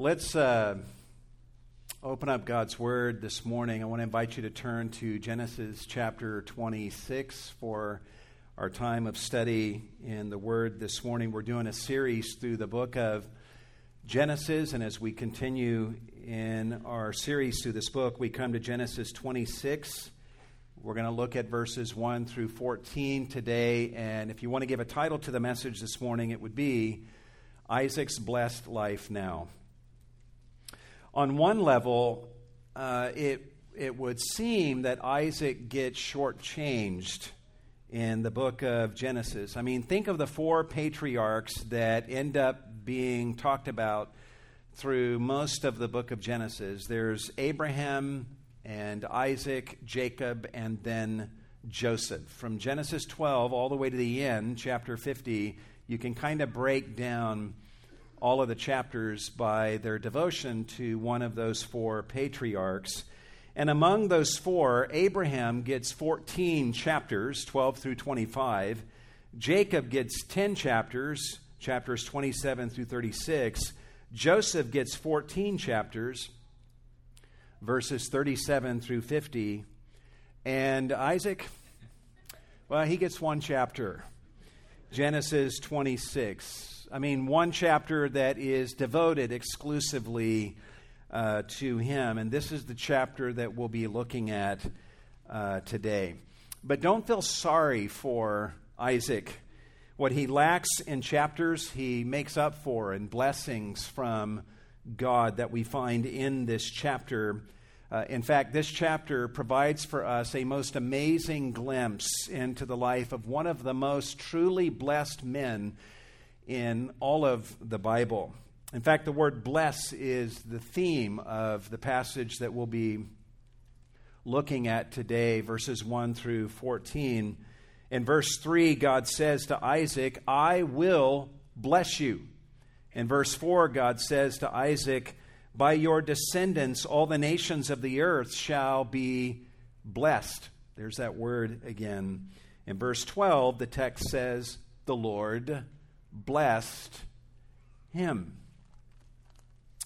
Let's uh, open up God's Word this morning. I want to invite you to turn to Genesis chapter 26 for our time of study in the Word this morning. We're doing a series through the book of Genesis, and as we continue in our series through this book, we come to Genesis 26. We're going to look at verses 1 through 14 today, and if you want to give a title to the message this morning, it would be Isaac's Blessed Life Now on one level, uh, it, it would seem that Isaac gets shortchanged in the book of Genesis. I mean, think of the four patriarchs that end up being talked about through most of the book of Genesis. There's Abraham and Isaac, Jacob, and then Joseph. From Genesis 12 all the way to the end, chapter 50, you can kind of break down all of the chapters by their devotion to one of those four patriarchs. And among those four, Abraham gets 14 chapters, 12 through 25. Jacob gets 10 chapters, chapters 27 through 36. Joseph gets 14 chapters, verses 37 through 50. And Isaac, well, he gets one chapter, Genesis 26. I mean, one chapter that is devoted exclusively uh, to him. And this is the chapter that we'll be looking at uh, today. But don't feel sorry for Isaac. What he lacks in chapters, he makes up for in blessings from God that we find in this chapter. Uh, in fact, this chapter provides for us a most amazing glimpse into the life of one of the most truly blessed men in all of the Bible. In fact, the word bless is the theme of the passage that we'll be looking at today, verses 1 through 14. In verse 3, God says to Isaac, I will bless you. In verse 4, God says to Isaac, By your descendants, all the nations of the earth shall be blessed. There's that word again. In verse 12, the text says, The Lord blessed him.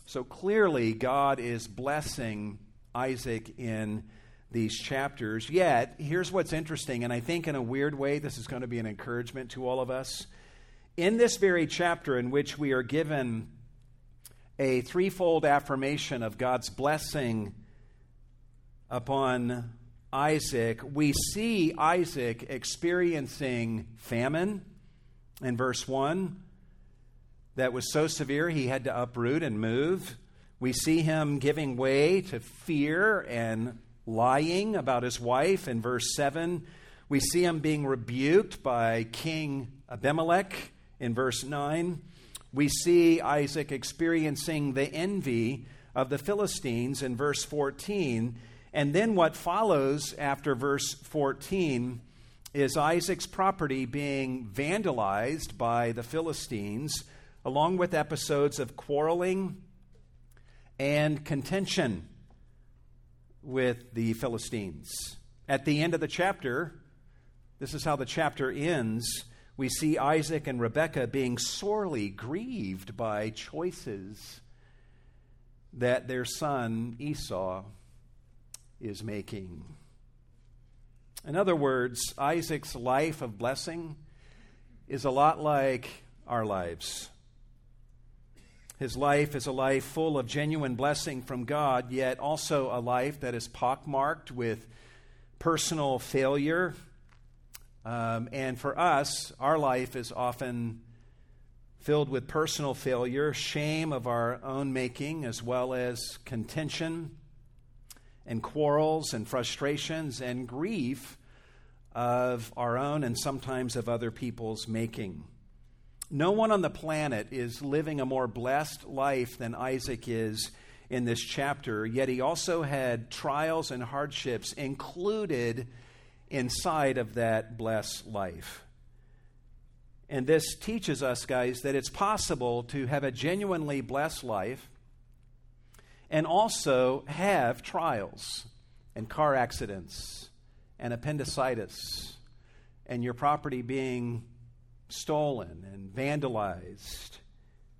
So clearly, God is blessing Isaac in these chapters. Yet, here's what's interesting, and I think in a weird way, this is going to be an encouragement to all of us. In this very chapter, in which we are given a threefold affirmation of God's blessing upon Isaac, we see Isaac experiencing famine in verse 1 that was so severe he had to uproot and move. We see him giving way to fear and lying about his wife in verse 7. We see him being rebuked by King Abimelech in verse 9. We see Isaac experiencing the envy of the Philistines in verse 14. And then what follows after verse 14 is Isaac's property being vandalized by the Philistines, along with episodes of quarreling and contention with the Philistines. At the end of the chapter, this is how the chapter ends. We see Isaac and Rebekah being sorely grieved by choices that their son Esau is making. In other words, Isaac's life of blessing is a lot like our lives. His life is a life full of genuine blessing from God, yet also a life that is pockmarked with personal failure. Um, and for us, our life is often filled with personal failure, shame of our own making, as well as contention and quarrels and frustrations and grief of our own and sometimes of other people's making. No one on the planet is living a more blessed life than Isaac is in this chapter, yet he also had trials and hardships included inside of that blessed life. And this teaches us, guys, that it's possible to have a genuinely blessed life and also have trials and car accidents and appendicitis and your property being stolen and vandalized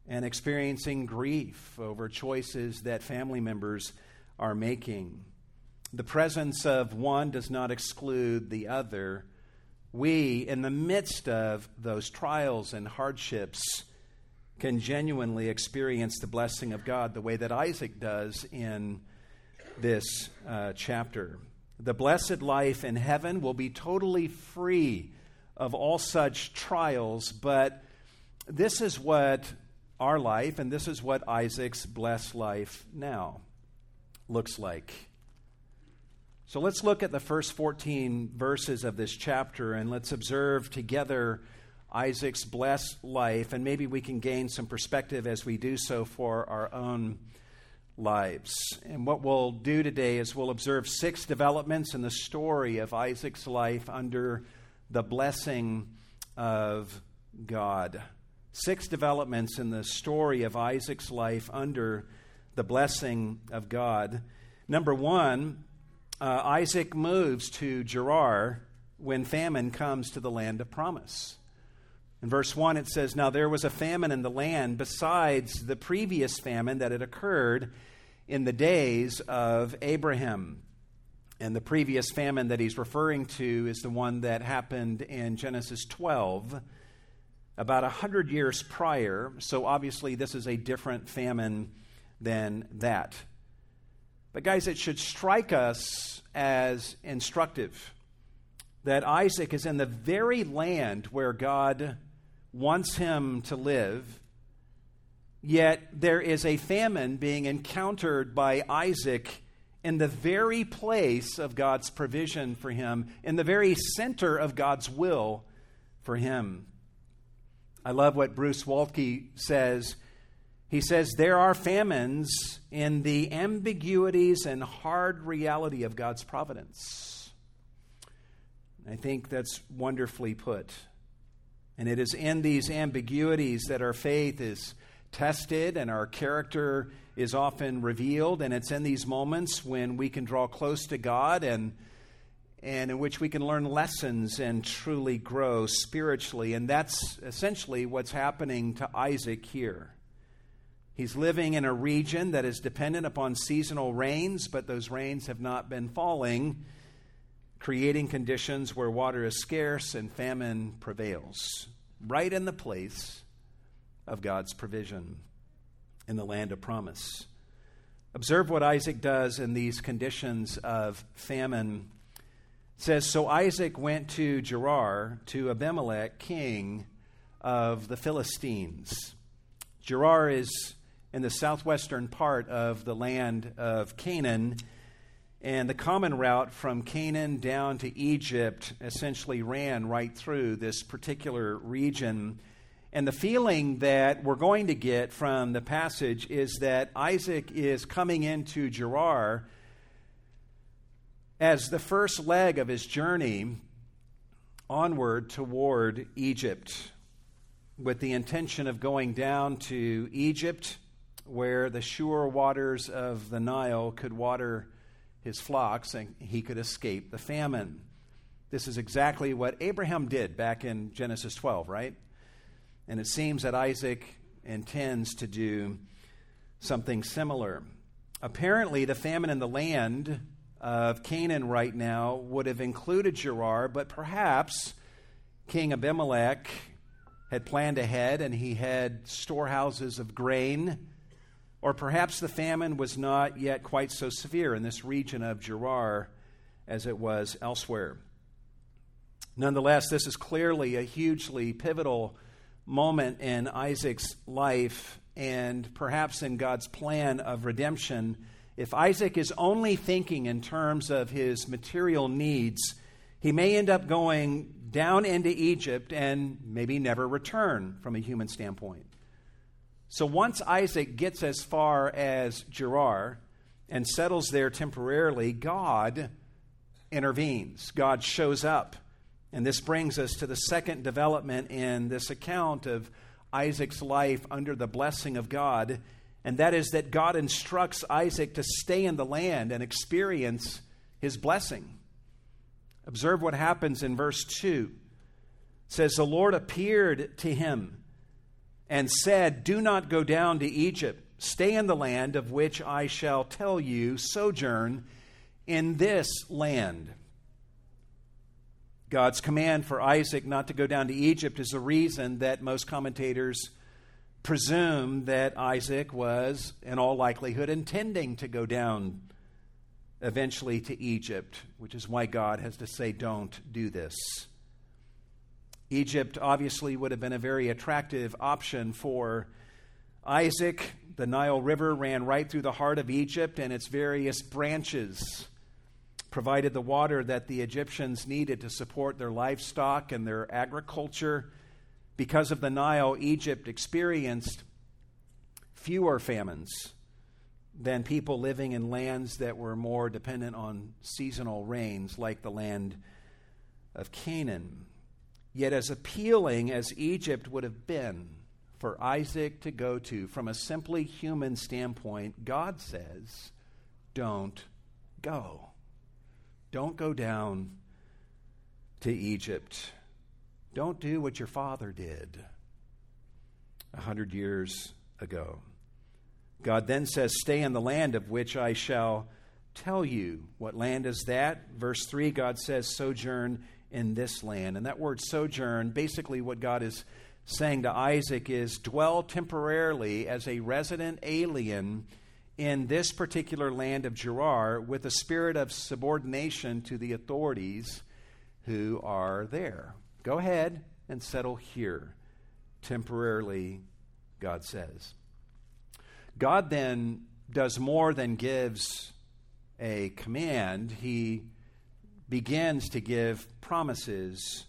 and experiencing grief over choices that family members are making. The presence of one does not exclude the other. We, in the midst of those trials and hardships, can genuinely experience the blessing of God the way that Isaac does in this uh, chapter. The blessed life in heaven will be totally free of all such trials, but this is what our life, and this is what Isaac's blessed life now looks like. So let's look at the first 14 verses of this chapter and let's observe together Isaac's blessed life, and maybe we can gain some perspective as we do so for our own lives. And what we'll do today is we'll observe six developments in the story of Isaac's life under the blessing of God. Six developments in the story of Isaac's life under the blessing of God. Number one, uh, Isaac moves to Gerar when famine comes to the land of promise. In verse 1, it says, Now there was a famine in the land besides the previous famine that had occurred in the days of Abraham. And the previous famine that he's referring to is the one that happened in Genesis 12, about a 100 years prior. So obviously, this is a different famine than that. But, guys, it should strike us as instructive that Isaac is in the very land where God wants him to live, yet there is a famine being encountered by Isaac in the very place of God's provision for him, in the very center of God's will for him. I love what Bruce Waltke says. He says, There are famines in the ambiguities and hard reality of God's providence. I think that's wonderfully put. And it is in these ambiguities that our faith is tested and our character is often revealed. And it's in these moments when we can draw close to God and, and in which we can learn lessons and truly grow spiritually. And that's essentially what's happening to Isaac here. He's living in a region that is dependent upon seasonal rains, but those rains have not been falling creating conditions where water is scarce and famine prevails, right in the place of God's provision in the land of promise. Observe what Isaac does in these conditions of famine. It says, So Isaac went to Gerar, to Abimelech, king of the Philistines. Gerar is in the southwestern part of the land of Canaan and the common route from Canaan down to Egypt essentially ran right through this particular region. And the feeling that we're going to get from the passage is that Isaac is coming into Gerar as the first leg of his journey onward toward Egypt with the intention of going down to Egypt where the sure waters of the Nile could water his flocks and he could escape the famine. This is exactly what Abraham did back in Genesis 12, right? And it seems that Isaac intends to do something similar. Apparently, the famine in the land of Canaan right now would have included Gerar, but perhaps King Abimelech had planned ahead and he had storehouses of grain or perhaps the famine was not yet quite so severe in this region of Gerar as it was elsewhere. Nonetheless, this is clearly a hugely pivotal moment in Isaac's life and perhaps in God's plan of redemption. If Isaac is only thinking in terms of his material needs, he may end up going down into Egypt and maybe never return from a human standpoint. So once Isaac gets as far as Gerar and settles there temporarily, God intervenes. God shows up. And this brings us to the second development in this account of Isaac's life under the blessing of God, and that is that God instructs Isaac to stay in the land and experience his blessing. Observe what happens in verse 2. It says, The Lord appeared to him and said, Do not go down to Egypt. Stay in the land of which I shall tell you, sojourn in this land. God's command for Isaac not to go down to Egypt is the reason that most commentators presume that Isaac was, in all likelihood, intending to go down eventually to Egypt, which is why God has to say, Don't do this. Egypt obviously would have been a very attractive option for Isaac. The Nile River ran right through the heart of Egypt, and its various branches provided the water that the Egyptians needed to support their livestock and their agriculture. Because of the Nile, Egypt experienced fewer famines than people living in lands that were more dependent on seasonal rains, like the land of Canaan. Yet, as appealing as Egypt would have been for Isaac to go to from a simply human standpoint, God says, don't go. Don't go down to Egypt. Don't do what your father did a hundred years ago. God then says, Stay in the land of which I shall tell you. What land is that? Verse 3, God says, Sojourn in this land. And that word sojourn, basically, what God is saying to Isaac is dwell temporarily as a resident alien in this particular land of Gerar with a spirit of subordination to the authorities who are there. Go ahead and settle here temporarily, God says. God then does more than gives a command, He begins to give promises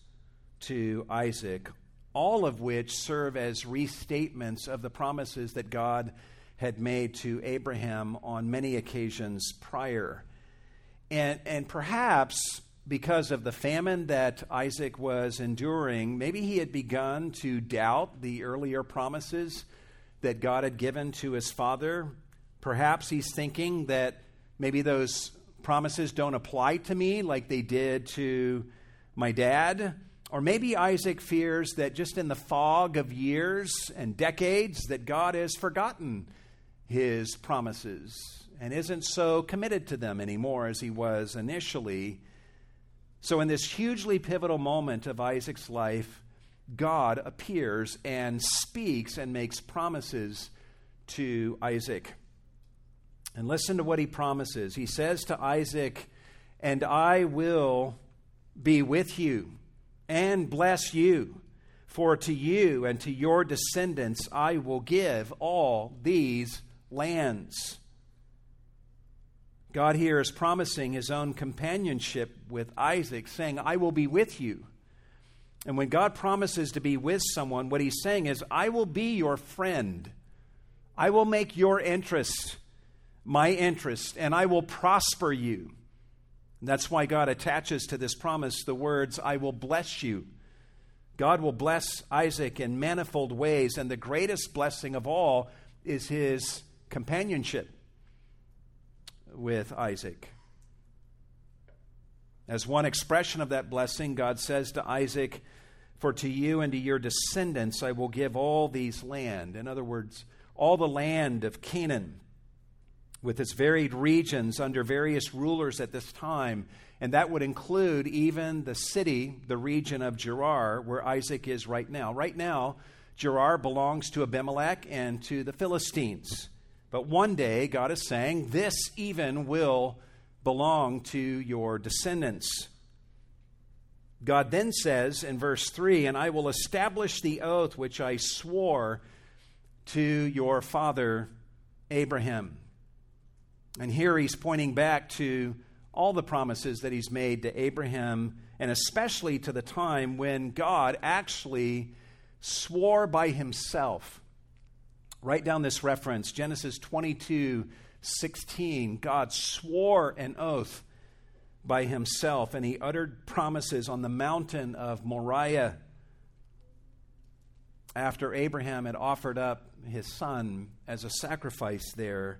to Isaac, all of which serve as restatements of the promises that God had made to Abraham on many occasions prior. And, and perhaps because of the famine that Isaac was enduring, maybe he had begun to doubt the earlier promises that God had given to his father. Perhaps he's thinking that maybe those promises don't apply to me like they did to my dad. Or maybe Isaac fears that just in the fog of years and decades that God has forgotten his promises and isn't so committed to them anymore as he was initially. So, in this hugely pivotal moment of Isaac's life, God appears and speaks and makes promises to Isaac. And listen to what he promises. He says to Isaac, And I will be with you and bless you. For to you and to your descendants I will give all these lands. God here is promising his own companionship with Isaac, saying, I will be with you. And when God promises to be with someone, what he's saying is, I will be your friend. I will make your interest my interest, and I will prosper you. And that's why God attaches to this promise the words, I will bless you. God will bless Isaac in manifold ways, and the greatest blessing of all is his companionship with Isaac. As one expression of that blessing, God says to Isaac, For to you and to your descendants I will give all these land. In other words, all the land of Canaan with its varied regions under various rulers at this time. And that would include even the city, the region of Gerar, where Isaac is right now. Right now, Gerar belongs to Abimelech and to the Philistines. But one day, God is saying, this even will belong to your descendants. God then says in verse 3 And I will establish the oath which I swore to your father Abraham. And here he's pointing back to all the promises that he's made to Abraham, and especially to the time when God actually swore by himself. Write down this reference Genesis 22 16. God swore an oath by himself, and he uttered promises on the mountain of Moriah after Abraham had offered up his son as a sacrifice there.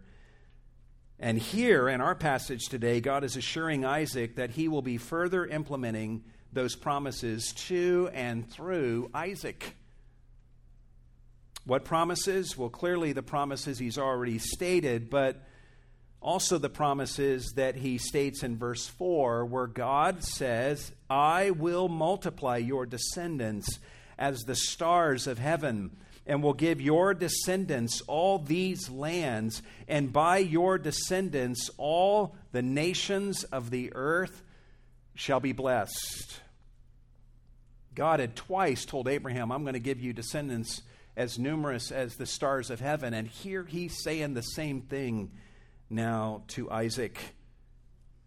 And here in our passage today, God is assuring Isaac that he will be further implementing those promises to and through Isaac. What promises? Well, clearly the promises he's already stated, but also the promises that he states in verse 4, where God says, I will multiply your descendants as the stars of heaven, and will give your descendants all these lands, and by your descendants all the nations of the earth shall be blessed. God had twice told Abraham, I'm going to give you descendants as numerous as the stars of heaven. And here he's saying the same thing now to Isaac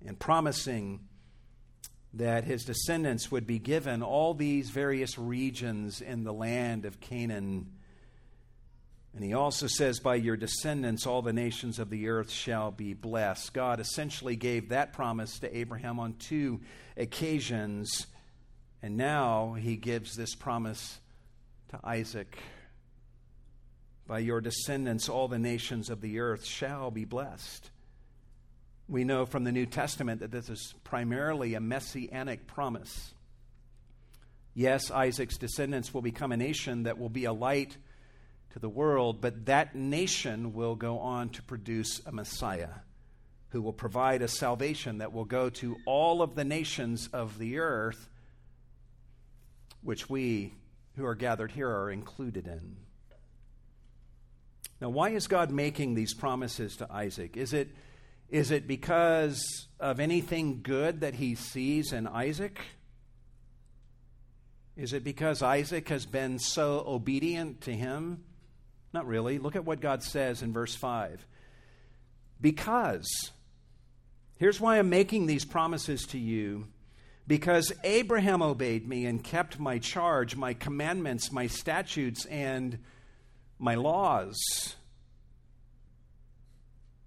and promising that his descendants would be given all these various regions in the land of Canaan. And he also says, By your descendants, all the nations of the earth shall be blessed. God essentially gave that promise to Abraham on two occasions. And now he gives this promise to Isaac. By your descendants, all the nations of the earth shall be blessed. We know from the New Testament that this is primarily a messianic promise. Yes, Isaac's descendants will become a nation that will be a light to the world, but that nation will go on to produce a Messiah who will provide a salvation that will go to all of the nations of the earth, which we who are gathered here are included in. Now, why is God making these promises to Isaac? Is it, is it because of anything good that he sees in Isaac? Is it because Isaac has been so obedient to him? Not really. Look at what God says in verse 5. Because, here's why I'm making these promises to you. Because Abraham obeyed me and kept my charge, my commandments, my statutes, and my laws.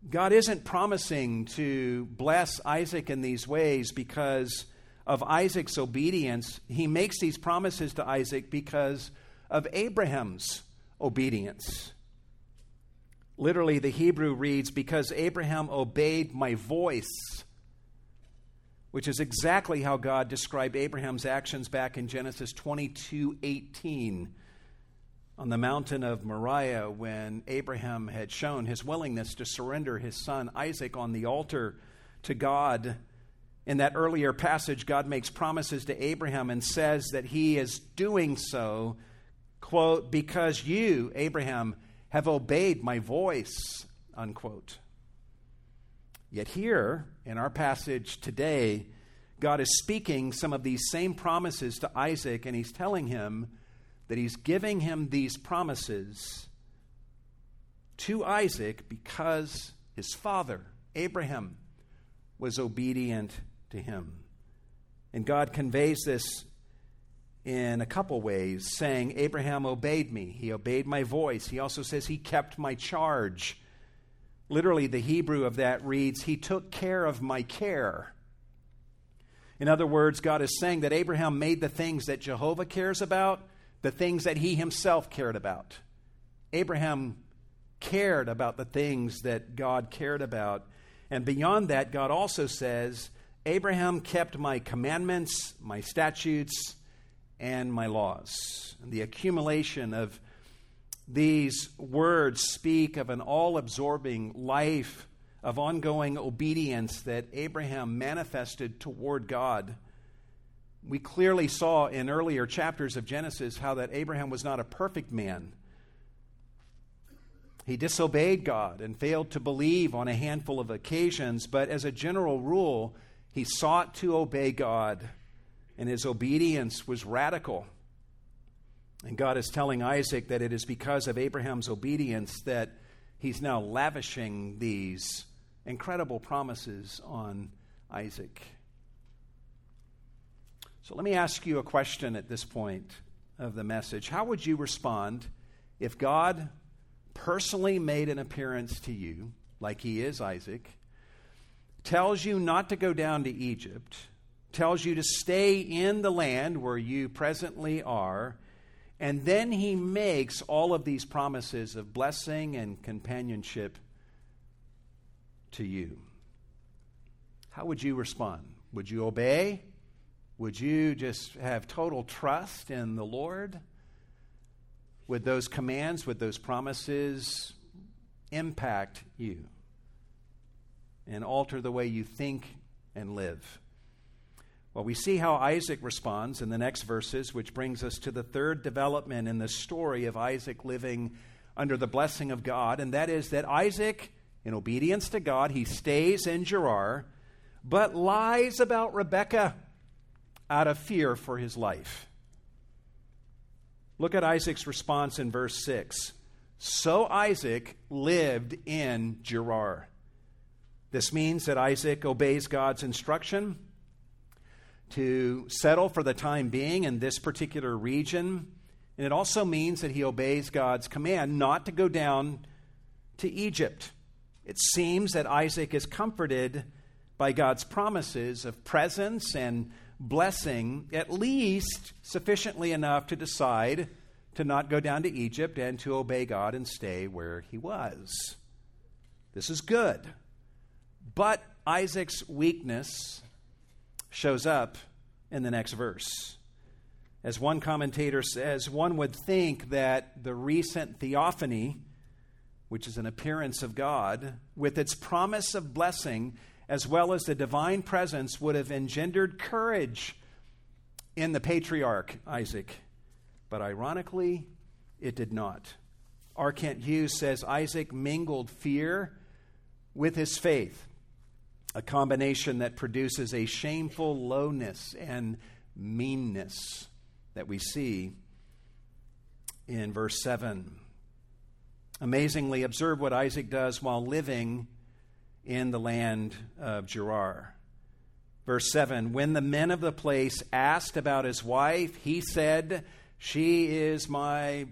God isn't promising to bless Isaac in these ways because of Isaac's obedience. He makes these promises to Isaac because of Abraham's obedience. Literally, the Hebrew reads, Because Abraham obeyed my voice, which is exactly how God described Abraham's actions back in Genesis 22 18 on the mountain of Moriah when Abraham had shown his willingness to surrender his son Isaac on the altar to God. In that earlier passage, God makes promises to Abraham and says that he is doing so, quote, because you, Abraham, have obeyed my voice, unquote. Yet here, in our passage today, God is speaking some of these same promises to Isaac, and he's telling him that he's giving him these promises to Isaac because his father, Abraham, was obedient to him. And God conveys this in a couple ways, saying, Abraham obeyed me. He obeyed my voice. He also says, He kept my charge. Literally, the Hebrew of that reads, He took care of my care. In other words, God is saying that Abraham made the things that Jehovah cares about the things that he himself cared about. Abraham cared about the things that God cared about. And beyond that, God also says, Abraham kept my commandments, my statutes, and my laws. And the accumulation of these words speak of an all absorbing life of ongoing obedience that Abraham manifested toward God. We clearly saw in earlier chapters of Genesis how that Abraham was not a perfect man. He disobeyed God and failed to believe on a handful of occasions, but as a general rule, he sought to obey God, and his obedience was radical. And God is telling Isaac that it is because of Abraham's obedience that he's now lavishing these incredible promises on Isaac. So let me ask you a question at this point of the message. How would you respond if God personally made an appearance to you, like he is Isaac, tells you not to go down to Egypt, tells you to stay in the land where you presently are, and then he makes all of these promises of blessing and companionship to you? How would you respond? Would you obey? Would you just have total trust in the Lord? would those commands, would those promises impact you and alter the way you think and live? Well, we see how Isaac responds in the next verses, which brings us to the third development in the story of Isaac living under the blessing of God, and that is that Isaac, in obedience to God, he stays in Gerar, but lies about Rebekah out of fear for his life. Look at Isaac's response in verse 6. So Isaac lived in Gerar. This means that Isaac obeys God's instruction to settle for the time being in this particular region. And it also means that he obeys God's command not to go down to Egypt. It seems that Isaac is comforted by God's promises of presence and blessing, at least sufficiently enough to decide to not go down to Egypt and to obey God and stay where he was. This is good. But Isaac's weakness shows up in the next verse. As one commentator says, one would think that the recent theophany, which is an appearance of God, with its promise of blessing, as well as the divine presence, would have engendered courage in the patriarch Isaac. But ironically, it did not. R. Kent Hughes says Isaac mingled fear with his faith a combination that produces a shameful lowness and meanness that we see in verse 7. Amazingly, observe what Isaac does while living in the land of Gerar. Verse 7 When the men of the place asked about his wife, he said, She is my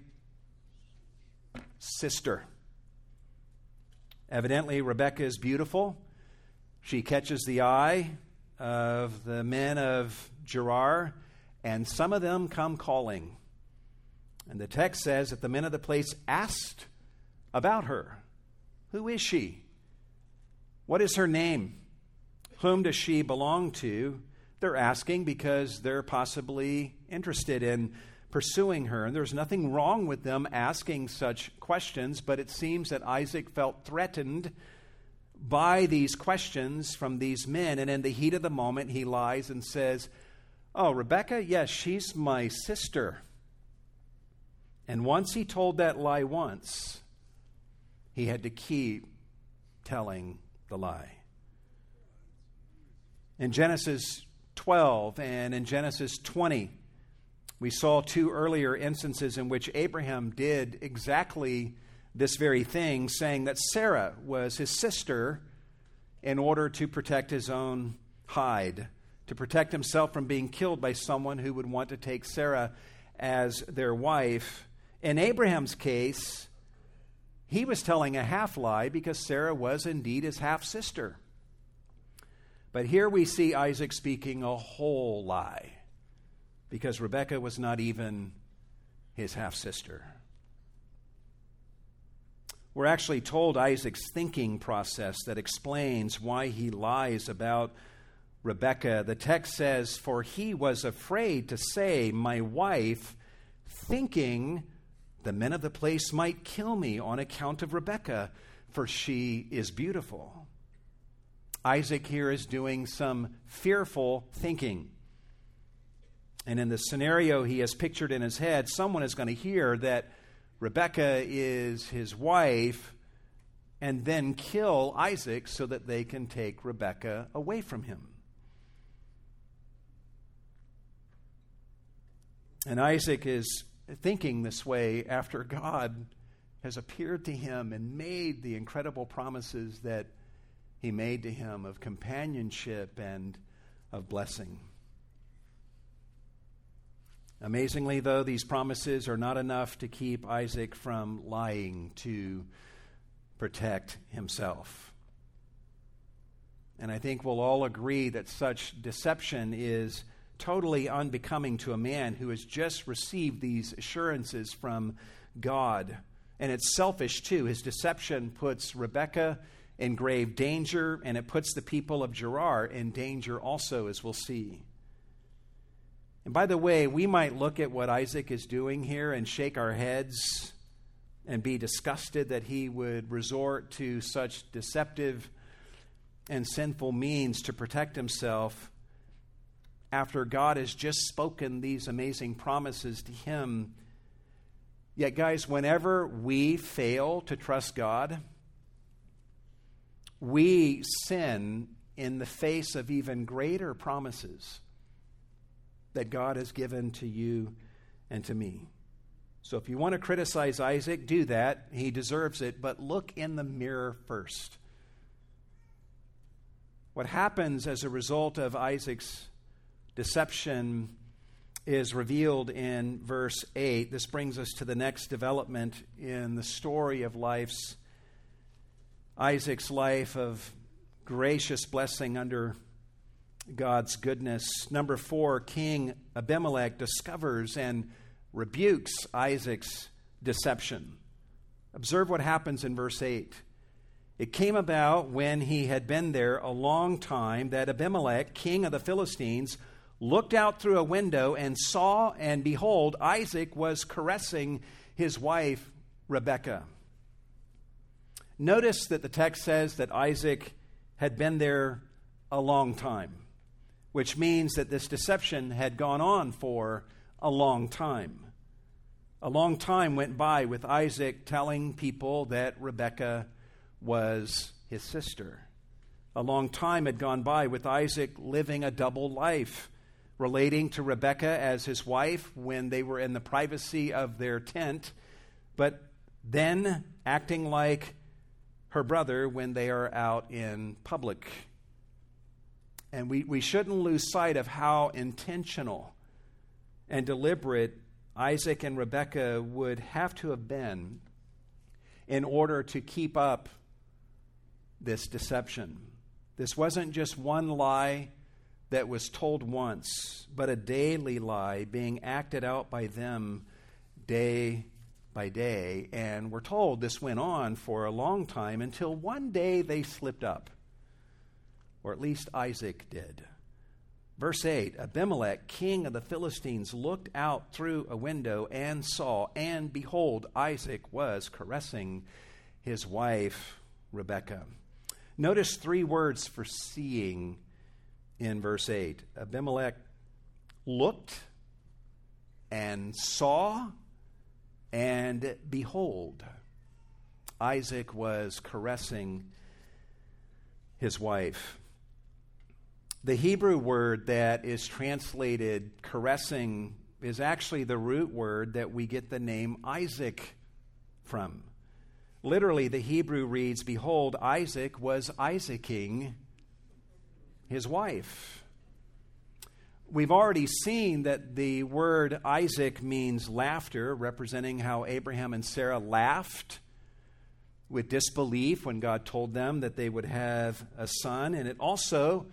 sister. Evidently, Rebecca is beautiful she catches the eye of the men of Gerar, and some of them come calling. And the text says that the men of the place asked about her Who is she? What is her name? Whom does she belong to? They're asking because they're possibly interested in pursuing her. And there's nothing wrong with them asking such questions, but it seems that Isaac felt threatened by these questions from these men. And in the heat of the moment, he lies and says, Oh, Rebecca, yes, she's my sister. And once he told that lie once, he had to keep telling the lie. In Genesis 12 and in Genesis 20, we saw two earlier instances in which Abraham did exactly this very thing, saying that Sarah was his sister in order to protect his own hide, to protect himself from being killed by someone who would want to take Sarah as their wife. In Abraham's case, he was telling a half lie because Sarah was indeed his half sister. But here we see Isaac speaking a whole lie because Rebekah was not even his half sister. We're actually told Isaac's thinking process that explains why he lies about Rebekah. The text says, For he was afraid to say, My wife, thinking the men of the place might kill me on account of Rebekah, for she is beautiful. Isaac here is doing some fearful thinking. And in the scenario he has pictured in his head, someone is going to hear that Rebecca is his wife, and then kill Isaac so that they can take Rebecca away from him. And Isaac is thinking this way after God has appeared to him and made the incredible promises that he made to him of companionship and of blessing. Amazingly, though, these promises are not enough to keep Isaac from lying to protect himself. And I think we'll all agree that such deception is totally unbecoming to a man who has just received these assurances from God. And it's selfish, too. His deception puts Rebecca in grave danger, and it puts the people of Gerar in danger also, as we'll see. And by the way, we might look at what Isaac is doing here and shake our heads and be disgusted that he would resort to such deceptive and sinful means to protect himself after God has just spoken these amazing promises to him. Yet, guys, whenever we fail to trust God, we sin in the face of even greater promises that God has given to you and to me. So, if you want to criticize Isaac, do that. He deserves it. But look in the mirror first. What happens as a result of Isaac's deception is revealed in verse 8. This brings us to the next development in the story of life's Isaac's life of gracious blessing under God's goodness. Number 4, King Abimelech discovers and rebukes Isaac's deception. Observe what happens in verse 8. It came about when he had been there a long time that Abimelech, king of the Philistines, looked out through a window and saw, and behold, Isaac was caressing his wife, Rebekah. Notice that the text says that Isaac had been there a long time, which means that this deception had gone on for a long time. A long time went by with Isaac telling people that Rebekah was his sister. A long time had gone by with Isaac living a double life relating to Rebekah as his wife when they were in the privacy of their tent, but then acting like her brother when they are out in public. And we, we shouldn't lose sight of how intentional and deliberate Isaac and Rebekah would have to have been in order to keep up this deception. This wasn't just one lie that was told once, but a daily lie being acted out by them day by day. And we're told this went on for a long time until one day they slipped up, or at least Isaac did. Verse 8 Abimelech, king of the Philistines, looked out through a window and saw, and behold, Isaac was caressing his wife, Rebekah. Notice three words for seeing in verse 8. Abimelech looked and saw, and behold, Isaac was caressing his wife. The Hebrew word that is translated caressing is actually the root word that we get the name Isaac from. Literally, the Hebrew reads, Behold, Isaac was Isaacing his wife. We've already seen that the word Isaac means laughter, representing how Abraham and Sarah laughed with disbelief when God told them that they would have a son. And it also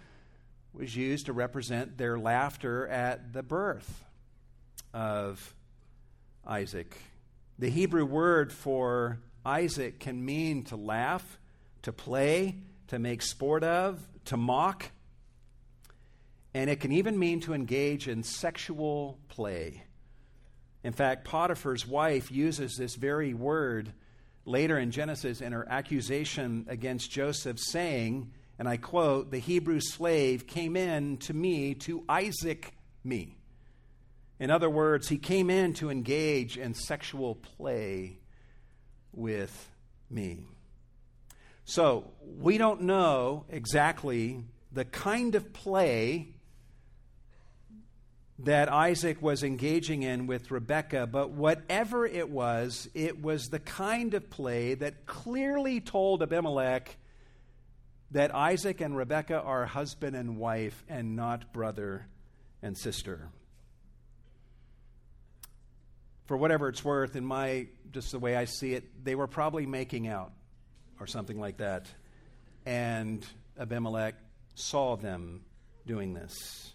was used to represent their laughter at the birth of Isaac. The Hebrew word for Isaac can mean to laugh, to play, to make sport of, to mock. And it can even mean to engage in sexual play. In fact, Potiphar's wife uses this very word later in Genesis in her accusation against Joseph, saying, and I quote, the Hebrew slave came in to me to Isaac me. In other words, he came in to engage in sexual play with me. So, we don't know exactly the kind of play that Isaac was engaging in with Rebekah, but whatever it was, it was the kind of play that clearly told Abimelech that Isaac and Rebekah are husband and wife and not brother and sister. For whatever it's worth, in my just the way I see it, they were probably making out or something like that. And Abimelech saw them doing this.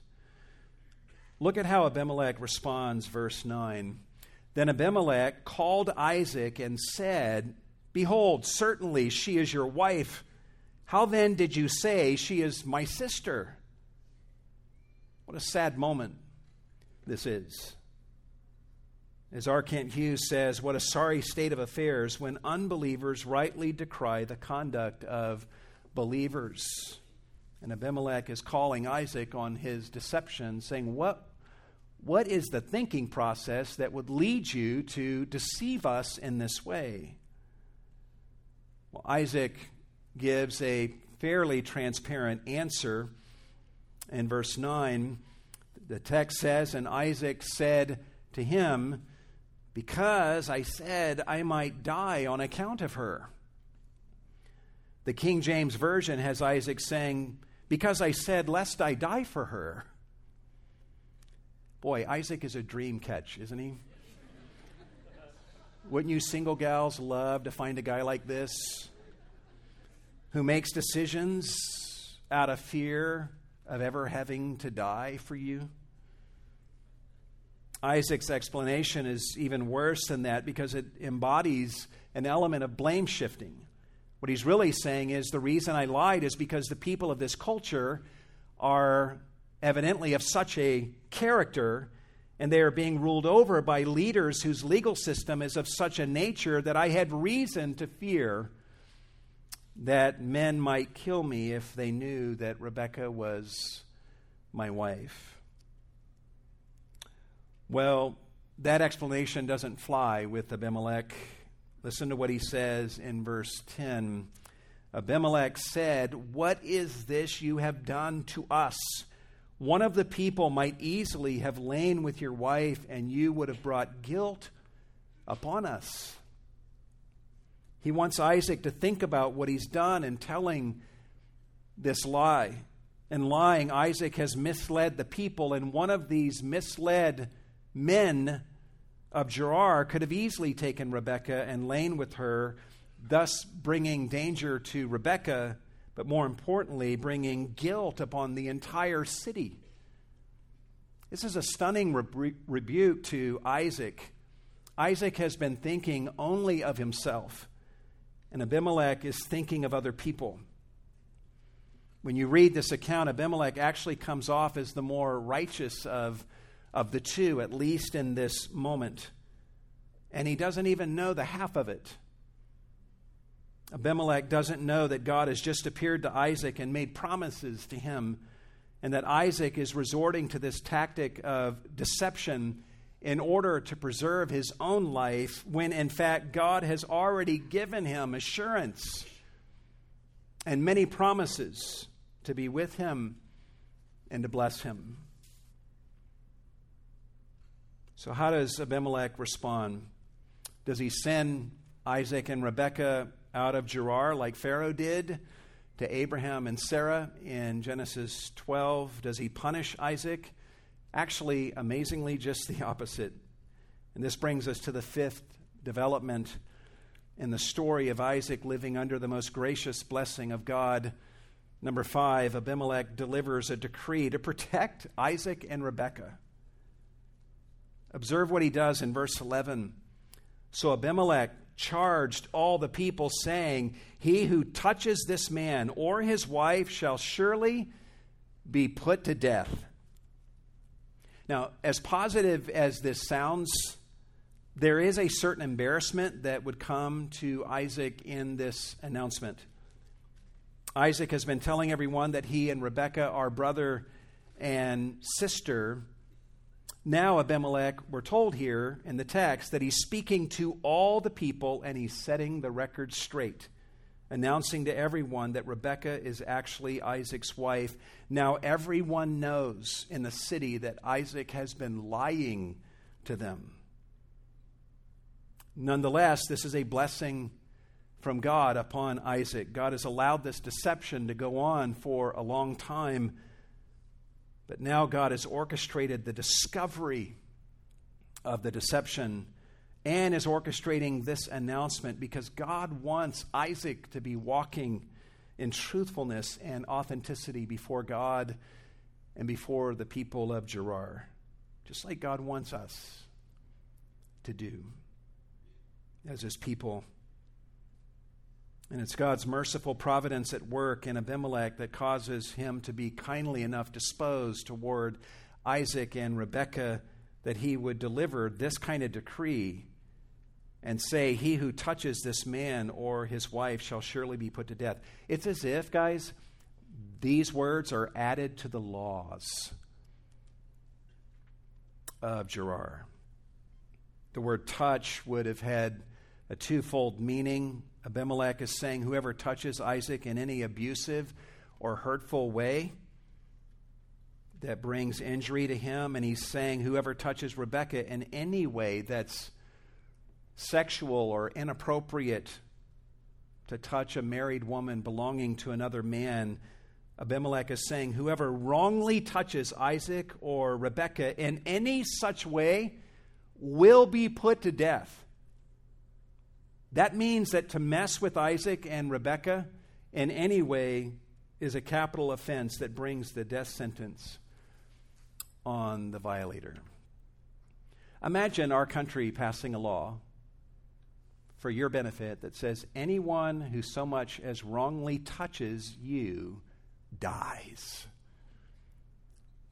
Look at how Abimelech responds, verse 9. Then Abimelech called Isaac and said, Behold, certainly she is your wife. How then did you say she is my sister? What a sad moment. this is. As R. Kent Hughes says, what a sorry state of affairs when unbelievers rightly decry the conduct of believers. And Abimelech is calling Isaac on his deception, saying, What, what is the thinking process that would lead you to deceive us in this way? Well, Isaac gives a fairly transparent answer in verse 9. The text says, And Isaac said to him, because I said I might die on account of her. The King James Version has Isaac saying, Because I said, lest I die for her. Boy, Isaac is a dream catch, isn't he? Wouldn't you single gals love to find a guy like this who makes decisions out of fear of ever having to die for you? Isaac's explanation is even worse than that because it embodies an element of blame shifting. What he's really saying is the reason I lied is because the people of this culture are evidently of such a character and they are being ruled over by leaders whose legal system is of such a nature that I had reason to fear that men might kill me if they knew that Rebekah was my wife. Well, that explanation doesn't fly with Abimelech. Listen to what he says in verse 10. Abimelech said, What is this you have done to us? One of the people might easily have lain with your wife, and you would have brought guilt upon us. He wants Isaac to think about what he's done in telling this lie. In lying, Isaac has misled the people, and one of these misled men of Gerar could have easily taken Rebekah and lain with her, thus bringing danger to Rebekah, but more importantly, bringing guilt upon the entire city. This is a stunning rebu- rebuke to Isaac. Isaac has been thinking only of himself, and Abimelech is thinking of other people. When you read this account, Abimelech actually comes off as the more righteous of of the two, at least in this moment. And he doesn't even know the half of it. Abimelech doesn't know that God has just appeared to Isaac and made promises to him, and that Isaac is resorting to this tactic of deception in order to preserve his own life, when in fact God has already given him assurance and many promises to be with him and to bless him. So, how does Abimelech respond? Does he send Isaac and Rebekah out of Gerar like Pharaoh did to Abraham and Sarah in Genesis 12? Does he punish Isaac? Actually, amazingly, just the opposite. And this brings us to the fifth development in the story of Isaac living under the most gracious blessing of God. Number five, Abimelech delivers a decree to protect Isaac and Rebekah. Observe what he does in verse 11. So Abimelech charged all the people, saying, He who touches this man or his wife shall surely be put to death. Now, as positive as this sounds, there is a certain embarrassment that would come to Isaac in this announcement. Isaac has been telling everyone that he and Rebekah are brother and sister, now, Abimelech, we're told here in the text that he's speaking to all the people and he's setting the record straight, announcing to everyone that Rebekah is actually Isaac's wife. Now, everyone knows in the city that Isaac has been lying to them. Nonetheless, this is a blessing from God upon Isaac. God has allowed this deception to go on for a long time but now God has orchestrated the discovery of the deception and is orchestrating this announcement because God wants Isaac to be walking in truthfulness and authenticity before God and before the people of Gerar, just like God wants us to do as his people. And it's God's merciful providence at work in Abimelech that causes him to be kindly enough disposed toward Isaac and Rebekah that he would deliver this kind of decree and say, He who touches this man or his wife shall surely be put to death. It's as if, guys, these words are added to the laws of Gerar. The word touch would have had a twofold meaning. Abimelech is saying, Whoever touches Isaac in any abusive or hurtful way, that brings injury to him. And he's saying, Whoever touches Rebekah in any way that's sexual or inappropriate to touch a married woman belonging to another man, Abimelech is saying, Whoever wrongly touches Isaac or Rebekah in any such way will be put to death. That means that to mess with Isaac and Rebekah in any way is a capital offense that brings the death sentence on the violator. Imagine our country passing a law for your benefit that says anyone who so much as wrongly touches you dies.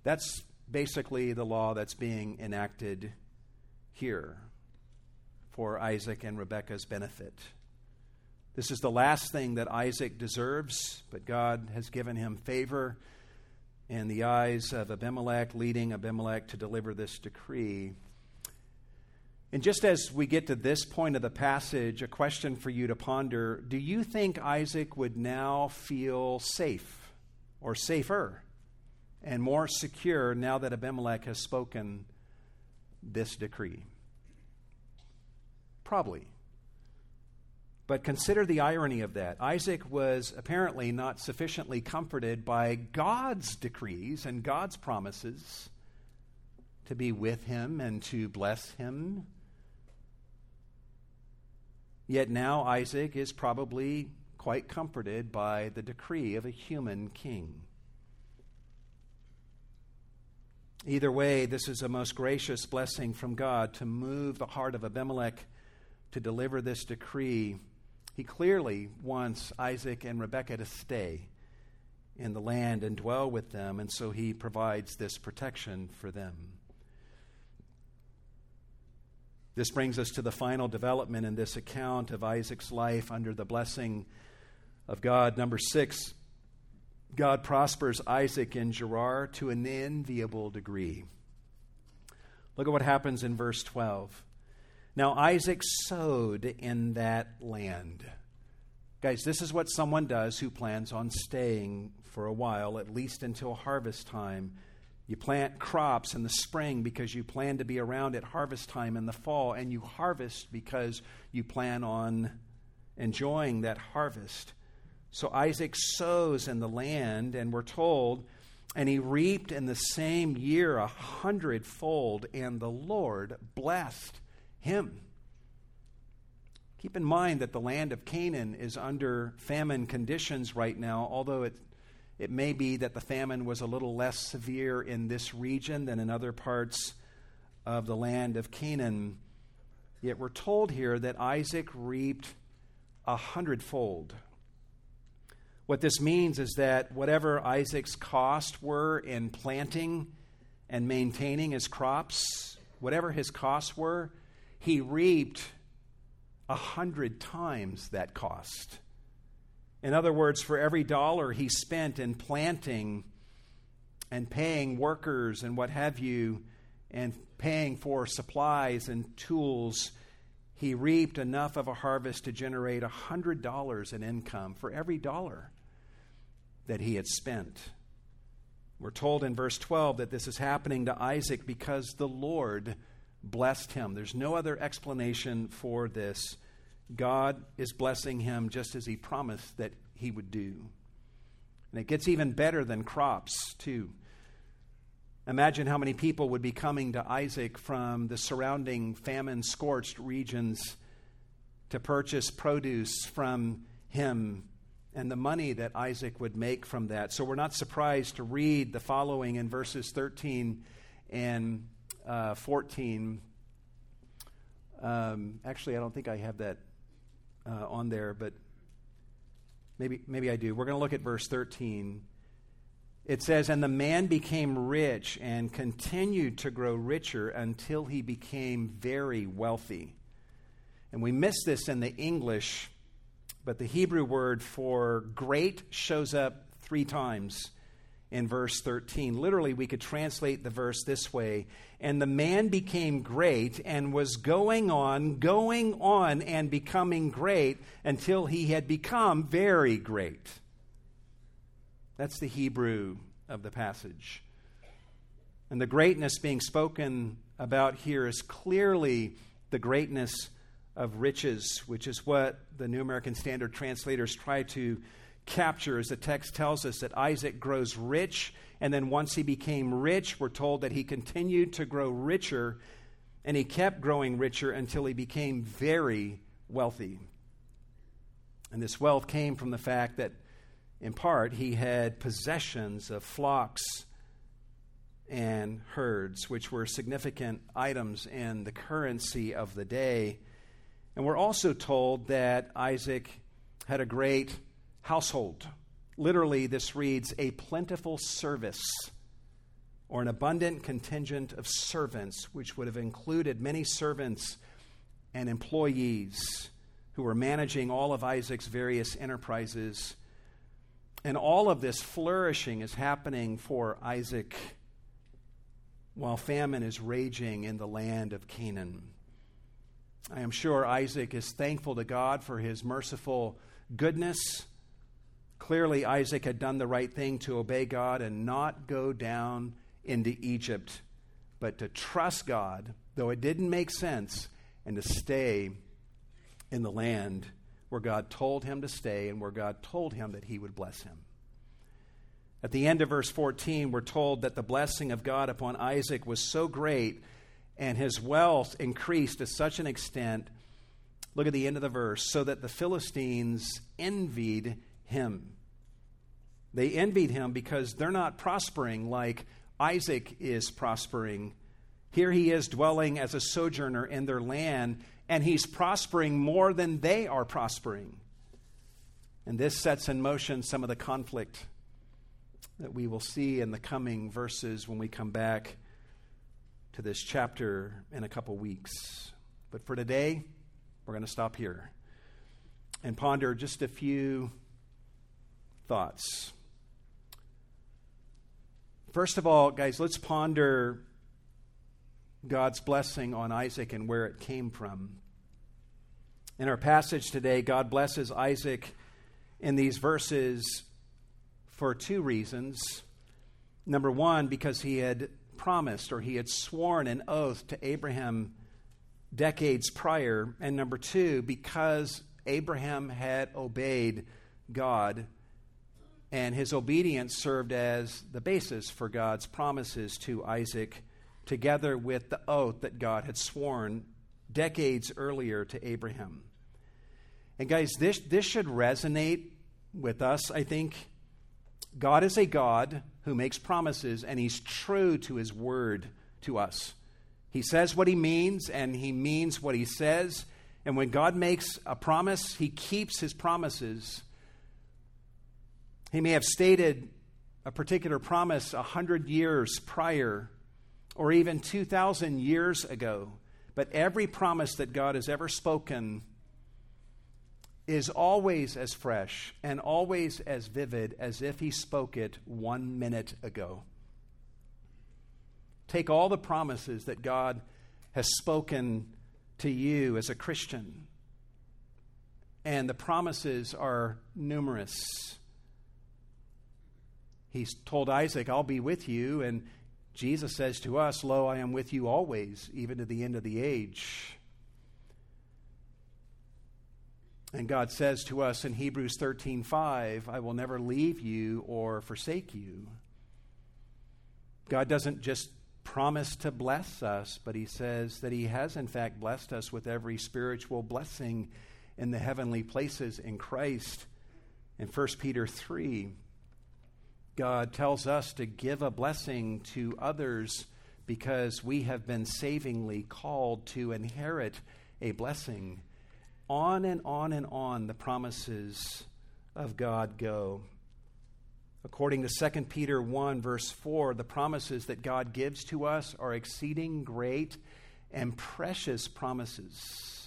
That's basically the law that's being enacted here for Isaac and Rebekah's benefit. This is the last thing that Isaac deserves, but God has given him favor in the eyes of Abimelech, leading Abimelech to deliver this decree. And just as we get to this point of the passage, a question for you to ponder Do you think Isaac would now feel safe or safer and more secure now that Abimelech has spoken this decree? Probably. But consider the irony of that. Isaac was apparently not sufficiently comforted by God's decrees and God's promises to be with him and to bless him. Yet now Isaac is probably quite comforted by the decree of a human king. Either way, this is a most gracious blessing from God to move the heart of Abimelech to deliver this decree he clearly wants Isaac and Rebekah to stay in the land and dwell with them, and so he provides this protection for them. This brings us to the final development in this account of Isaac's life under the blessing of God. Number six, God prospers Isaac and Gerar to an enviable degree. Look at what happens in verse 12. Now Isaac sowed in that land. Guys, this is what someone does who plans on staying for a while, at least until harvest time. You plant crops in the spring because you plan to be around at harvest time in the fall, and you harvest because you plan on enjoying that harvest. So Isaac sows in the land, and we're told, and he reaped in the same year a hundredfold, and the Lord blessed him. Keep in mind that the land of Canaan is under famine conditions right now, although it, it may be that the famine was a little less severe in this region than in other parts of the land of Canaan. Yet we're told here that Isaac reaped a hundredfold. What this means is that whatever Isaac's costs were in planting and maintaining his crops, whatever his costs were, he reaped a hundred times that cost. In other words, for every dollar he spent in planting and paying workers and what have you, and paying for supplies and tools, he reaped enough of a harvest to generate a hundred dollars in income for every dollar that he had spent. We're told in verse 12 that this is happening to Isaac because the Lord blessed him. There's no other explanation for this. God is blessing him just as he promised that he would do. And it gets even better than crops, too. Imagine how many people would be coming to Isaac from the surrounding famine scorched regions to purchase produce from him and the money that Isaac would make from that. So we're not surprised to read the following in verses 13 and uh, 14. Um, actually, I don't think I have that uh, on there, but maybe, maybe I do. We're going to look at verse 13. it says, And the man became rich and continued to grow richer until he became very wealthy. And we miss this in the English, but the Hebrew word for great shows up three times in verse 13. Literally, we could translate the verse this way And the man became great and was going on, going on, and becoming great until he had become very great. That's the Hebrew of the passage. And the greatness being spoken about here is clearly the greatness of riches, which is what the New American Standard translators try to capture as the text tells us that Isaac grows rich, and then once he became rich, we're told that he continued to grow richer, and he kept growing richer until he became very wealthy. And this wealth came from the fact that in part, he had possessions of flocks and herds, which were significant items in the currency of the day. And we're also told that Isaac had a great household. Literally, this reads a plentiful service or an abundant contingent of servants, which would have included many servants and employees who were managing all of Isaac's various enterprises and all of this flourishing is happening for Isaac while famine is raging in the land of Canaan. I am sure Isaac is thankful to God for his merciful goodness. Clearly, Isaac had done the right thing to obey God and not go down into Egypt, but to trust God, though it didn't make sense, and to stay in the land where God told him to stay and where God told him that he would bless him. At the end of verse 14, we're told that the blessing of God upon Isaac was so great and his wealth increased to such an extent. Look at the end of the verse so that the Philistines envied him. They envied him because they're not prospering like Isaac is prospering. Here he is dwelling as a sojourner in their land, and he's prospering more than they are prospering. And this sets in motion some of the conflict that we will see in the coming verses when we come back to this chapter in a couple weeks. But for today, we're going to stop here and ponder just a few thoughts. First of all, guys, let's ponder God's blessing on Isaac and where it came from. In our passage today, God blesses Isaac in these verses for two reasons. Number one, because he had promised or he had sworn an oath to Abraham decades prior. And number two, because Abraham had obeyed God and his obedience served as the basis for God's promises to Isaac together with the oath that God had sworn decades earlier to Abraham. And guys, this, this should resonate with us, I think. God is a God who makes promises, and he's true to his word to us. He says what he means, and he means what he says. And when God makes a promise, he keeps his promises. He may have stated a particular promise a hundred years prior or even 2,000 years ago. But every promise that God has ever spoken is always as fresh and always as vivid as if He spoke it one minute ago. Take all the promises that God has spoken to you as a Christian, and the promises are numerous. He's told Isaac, I'll be with you, and Jesus says to us, Lo, I am with you always, even to the end of the age. And God says to us in Hebrews 13:5, I will never leave you or forsake you. God doesn't just promise to bless us, but he says that he has in fact blessed us with every spiritual blessing in the heavenly places in Christ. In 1 Peter 3, God tells us to give a blessing to others because we have been savingly called to inherit a blessing. On and on and on the promises of God go. According to 2 Peter 1, verse 4, the promises that God gives to us are exceeding great and precious promises.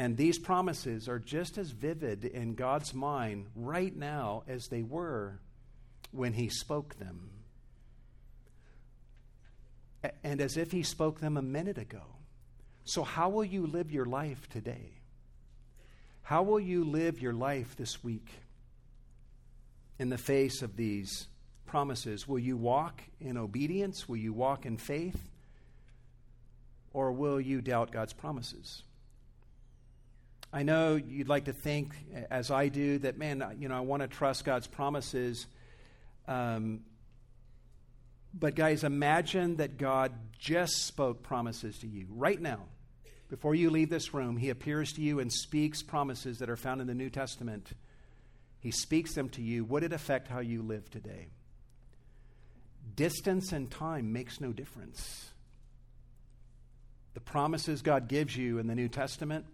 And these promises are just as vivid in God's mind right now as they were when He spoke them. And as if He spoke them a minute ago. So, how will you live your life today? How will you live your life this week in the face of these promises? Will you walk in obedience? Will you walk in faith? Or will you doubt God's promises? I know you'd like to think, as I do, that, man, you know, I want to trust God's promises. Um, but, guys, imagine that God just spoke promises to you right now. Before you leave this room, He appears to you and speaks promises that are found in the New Testament. He speaks them to you. Would it affect how you live today? Distance and time makes no difference. The promises God gives you in the New Testament,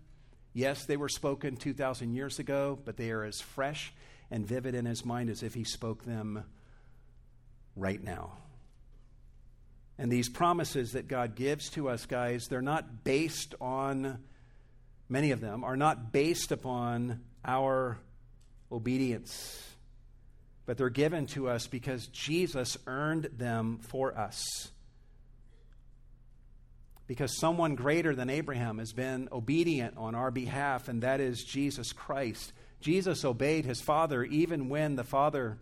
yes, they were spoken 2,000 years ago, but they are as fresh and vivid in his mind as if he spoke them right now. And these promises that God gives to us, guys, they're not based on, many of them are not based upon our obedience, but they're given to us because Jesus earned them for us. Because someone greater than Abraham has been obedient on our behalf, and that is Jesus Christ. Jesus obeyed his Father even when the Father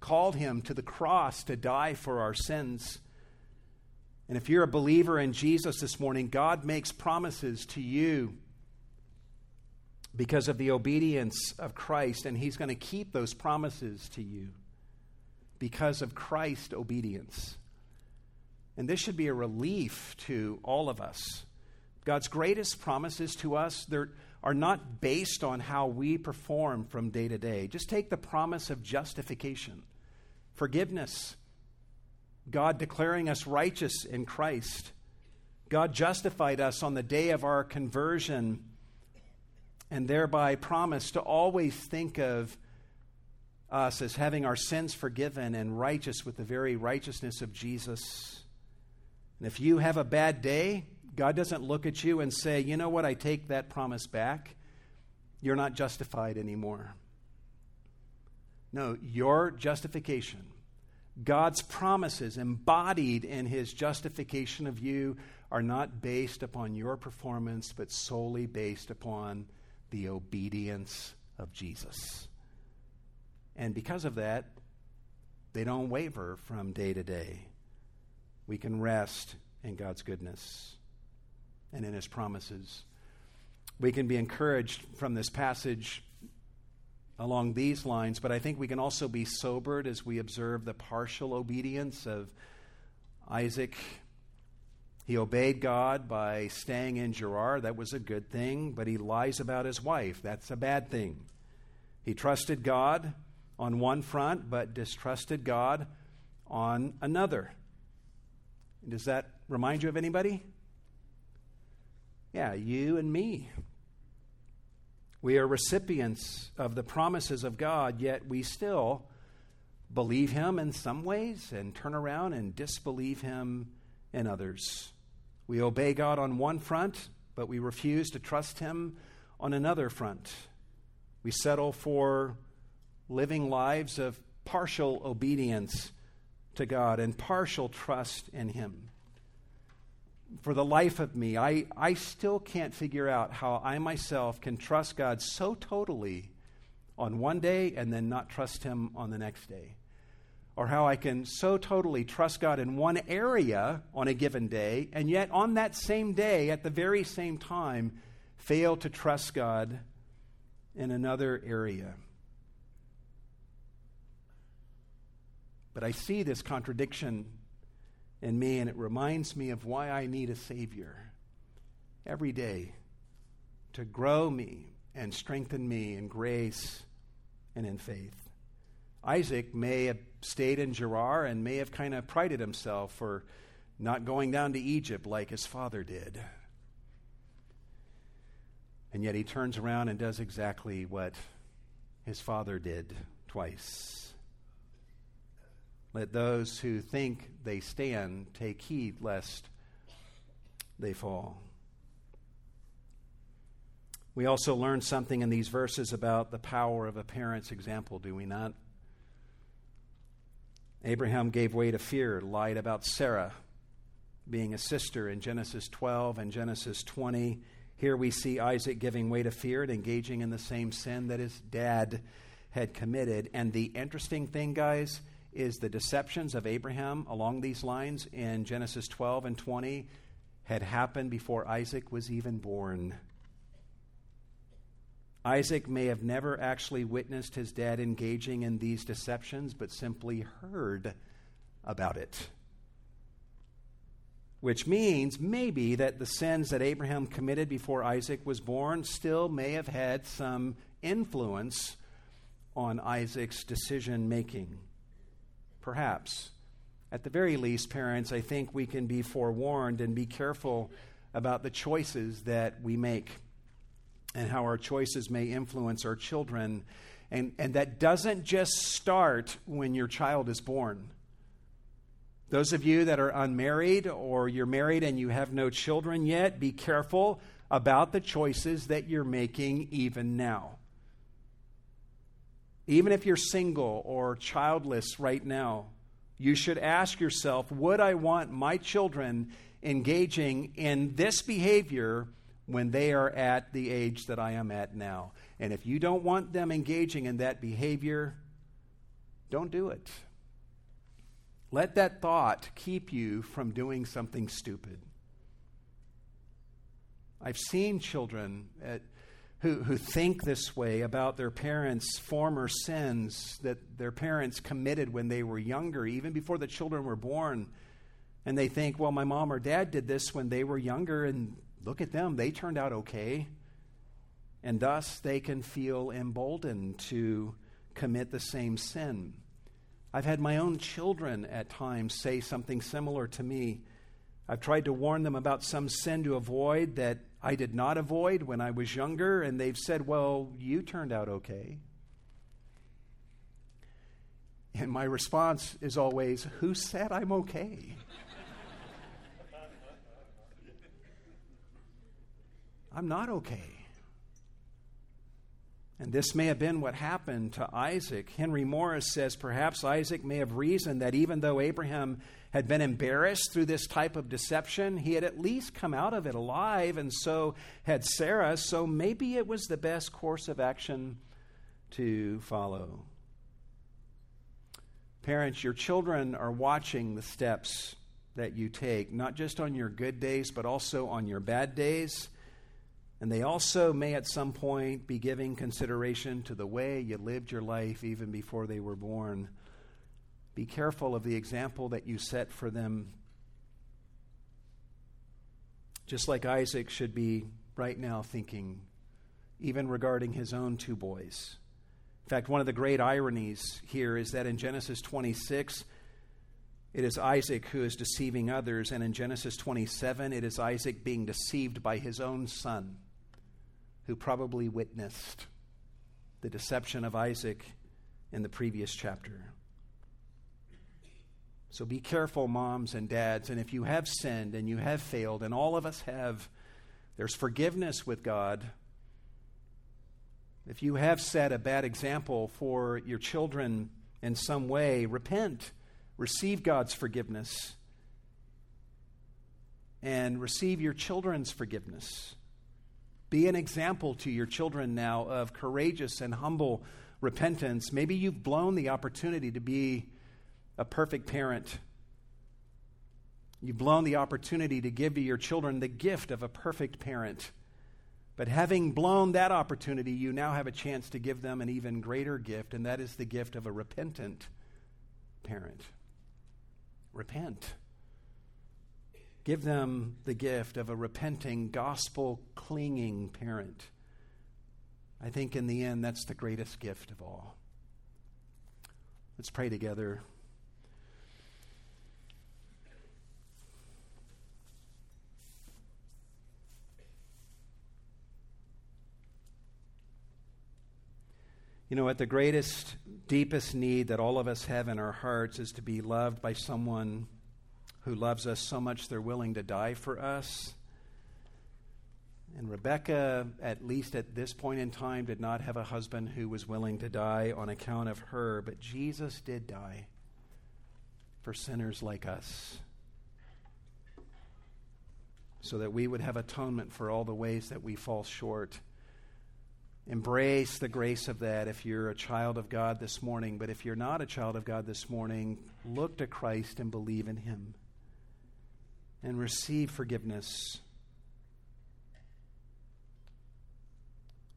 called him to the cross to die for our sins. And if you're a believer in Jesus this morning, God makes promises to you because of the obedience of Christ, and He's going to keep those promises to you because of Christ's obedience. And this should be a relief to all of us. God's greatest promises to us are not based on how we perform from day to day. Just take the promise of justification, forgiveness, God declaring us righteous in Christ. God justified us on the day of our conversion and thereby promised to always think of us as having our sins forgiven and righteous with the very righteousness of Jesus. And if you have a bad day, God doesn't look at you and say, you know what, I take that promise back. You're not justified anymore. No, your justification God's promises embodied in his justification of you are not based upon your performance, but solely based upon the obedience of Jesus. And because of that, they don't waver from day to day. We can rest in God's goodness and in his promises. We can be encouraged from this passage along these lines, but I think we can also be sobered as we observe the partial obedience of Isaac. He obeyed God by staying in Gerar. That was a good thing, but he lies about his wife. That's a bad thing. He trusted God on one front, but distrusted God on another. Does that remind you of anybody? Yeah, you and me. We are recipients of the promises of God, yet we still believe Him in some ways and turn around and disbelieve Him in others. We obey God on one front, but we refuse to trust Him on another front. We settle for living lives of partial obedience to God and partial trust in Him for the life of me, I, I still can't figure out how I myself can trust God so totally on one day and then not trust Him on the next day. Or how I can so totally trust God in one area on a given day, and yet on that same day, at the very same time, fail to trust God in another area. But I see this contradiction in me, and it reminds me of why I need a Savior every day to grow me and strengthen me in grace and in faith. Isaac may have stayed in Gerar and may have kind of prided himself for not going down to Egypt like his father did. And yet he turns around and does exactly what his father did twice. Let those who think they stand take heed lest they fall. We also learn something in these verses about the power of a parent's example, do we not? Abraham gave way to fear, lied about Sarah being a sister in Genesis 12 and Genesis 20. Here we see Isaac giving way to fear and engaging in the same sin that his dad had committed. And the interesting thing, guys, is the deceptions of Abraham along these lines in Genesis 12 and 20 had happened before Isaac was even born. Isaac may have never actually witnessed his dad engaging in these deceptions, but simply heard about it. Which means maybe that the sins that Abraham committed before Isaac was born still may have had some influence on Isaac's decision making. Perhaps. At the very least, parents, I think we can be forewarned and be careful about the choices that we make and how our choices may influence our children. And, and that doesn't just start when your child is born. Those of you that are unmarried or you're married and you have no children yet, be careful about the choices that you're making even now. Even if you're single or childless right now, you should ask yourself Would I want my children engaging in this behavior when they are at the age that I am at now? And if you don't want them engaging in that behavior, don't do it. Let that thought keep you from doing something stupid. I've seen children at who, who think this way about their parents' former sins that their parents committed when they were younger, even before the children were born. And they think, well, my mom or dad did this when they were younger, and look at them, they turned out okay. And thus they can feel emboldened to commit the same sin. I've had my own children at times say something similar to me. I've tried to warn them about some sin to avoid that I did not avoid when I was younger, and they've said, Well, you turned out okay. And my response is always, Who said I'm okay? I'm not okay. And this may have been what happened to Isaac. Henry Morris says perhaps Isaac may have reasoned that even though Abraham had been embarrassed through this type of deception, he had at least come out of it alive, and so had Sarah. So maybe it was the best course of action to follow. Parents, your children are watching the steps that you take, not just on your good days, but also on your bad days. And they also may at some point be giving consideration to the way you lived your life even before they were born. Be careful of the example that you set for them. Just like Isaac should be right now thinking, even regarding his own two boys. In fact, one of the great ironies here is that in Genesis 26, it is Isaac who is deceiving others, and in Genesis 27, it is Isaac being deceived by his own son who probably witnessed the deception of Isaac in the previous chapter. So be careful, moms and dads. And if you have sinned and you have failed, and all of us have, there's forgiveness with God. If you have set a bad example for your children in some way, repent, receive God's forgiveness, and receive your children's forgiveness. Be an example to your children now of courageous and humble repentance. Maybe you've blown the opportunity to be a perfect parent. You've blown the opportunity to give to your children the gift of a perfect parent. But having blown that opportunity, you now have a chance to give them an even greater gift, and that is the gift of a repentant parent. Repent. Give them the gift of a repenting, gospel clinging parent. I think in the end, that's the greatest gift of all. Let's pray together. You know what? The greatest, deepest need that all of us have in our hearts is to be loved by someone who loves us so much they're willing to die for us. And Rebekah, at least at this point in time, did not have a husband who was willing to die on account of her, but Jesus did die for sinners like us so that we would have atonement for all the ways that we fall short. Embrace the grace of that if you're a child of God this morning. But if you're not a child of God this morning, look to Christ and believe in Him and receive forgiveness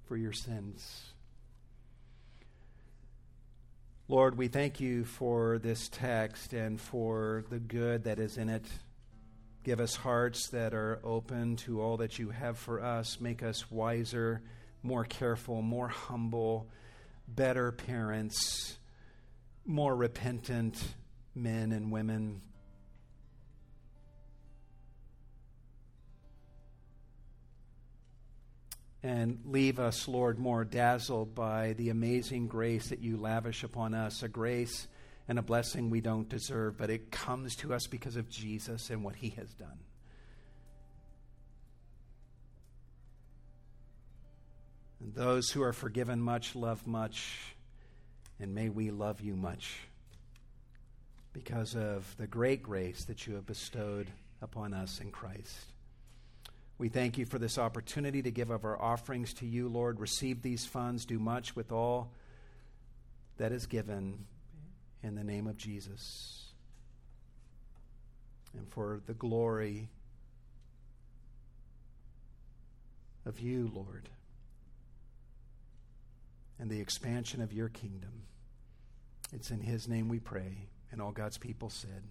for your sins. Lord, we thank you for this text and for the good that is in it. Give us hearts that are open to all that you have for us. Make us wiser, more careful, more humble, better parents, more repentant men and women. And leave us, Lord, more dazzled by the amazing grace that you lavish upon us, a grace and a blessing we don't deserve, but it comes to us because of Jesus and what he has done. And those who are forgiven much love much, and may we love you much because of the great grace that you have bestowed upon us in Christ. We thank you for this opportunity to give of our offerings to you, Lord. Receive these funds, do much with all that is given in the name of Jesus. And for the glory of you, Lord, and the expansion of your kingdom. It's in His name we pray. And all God's people said,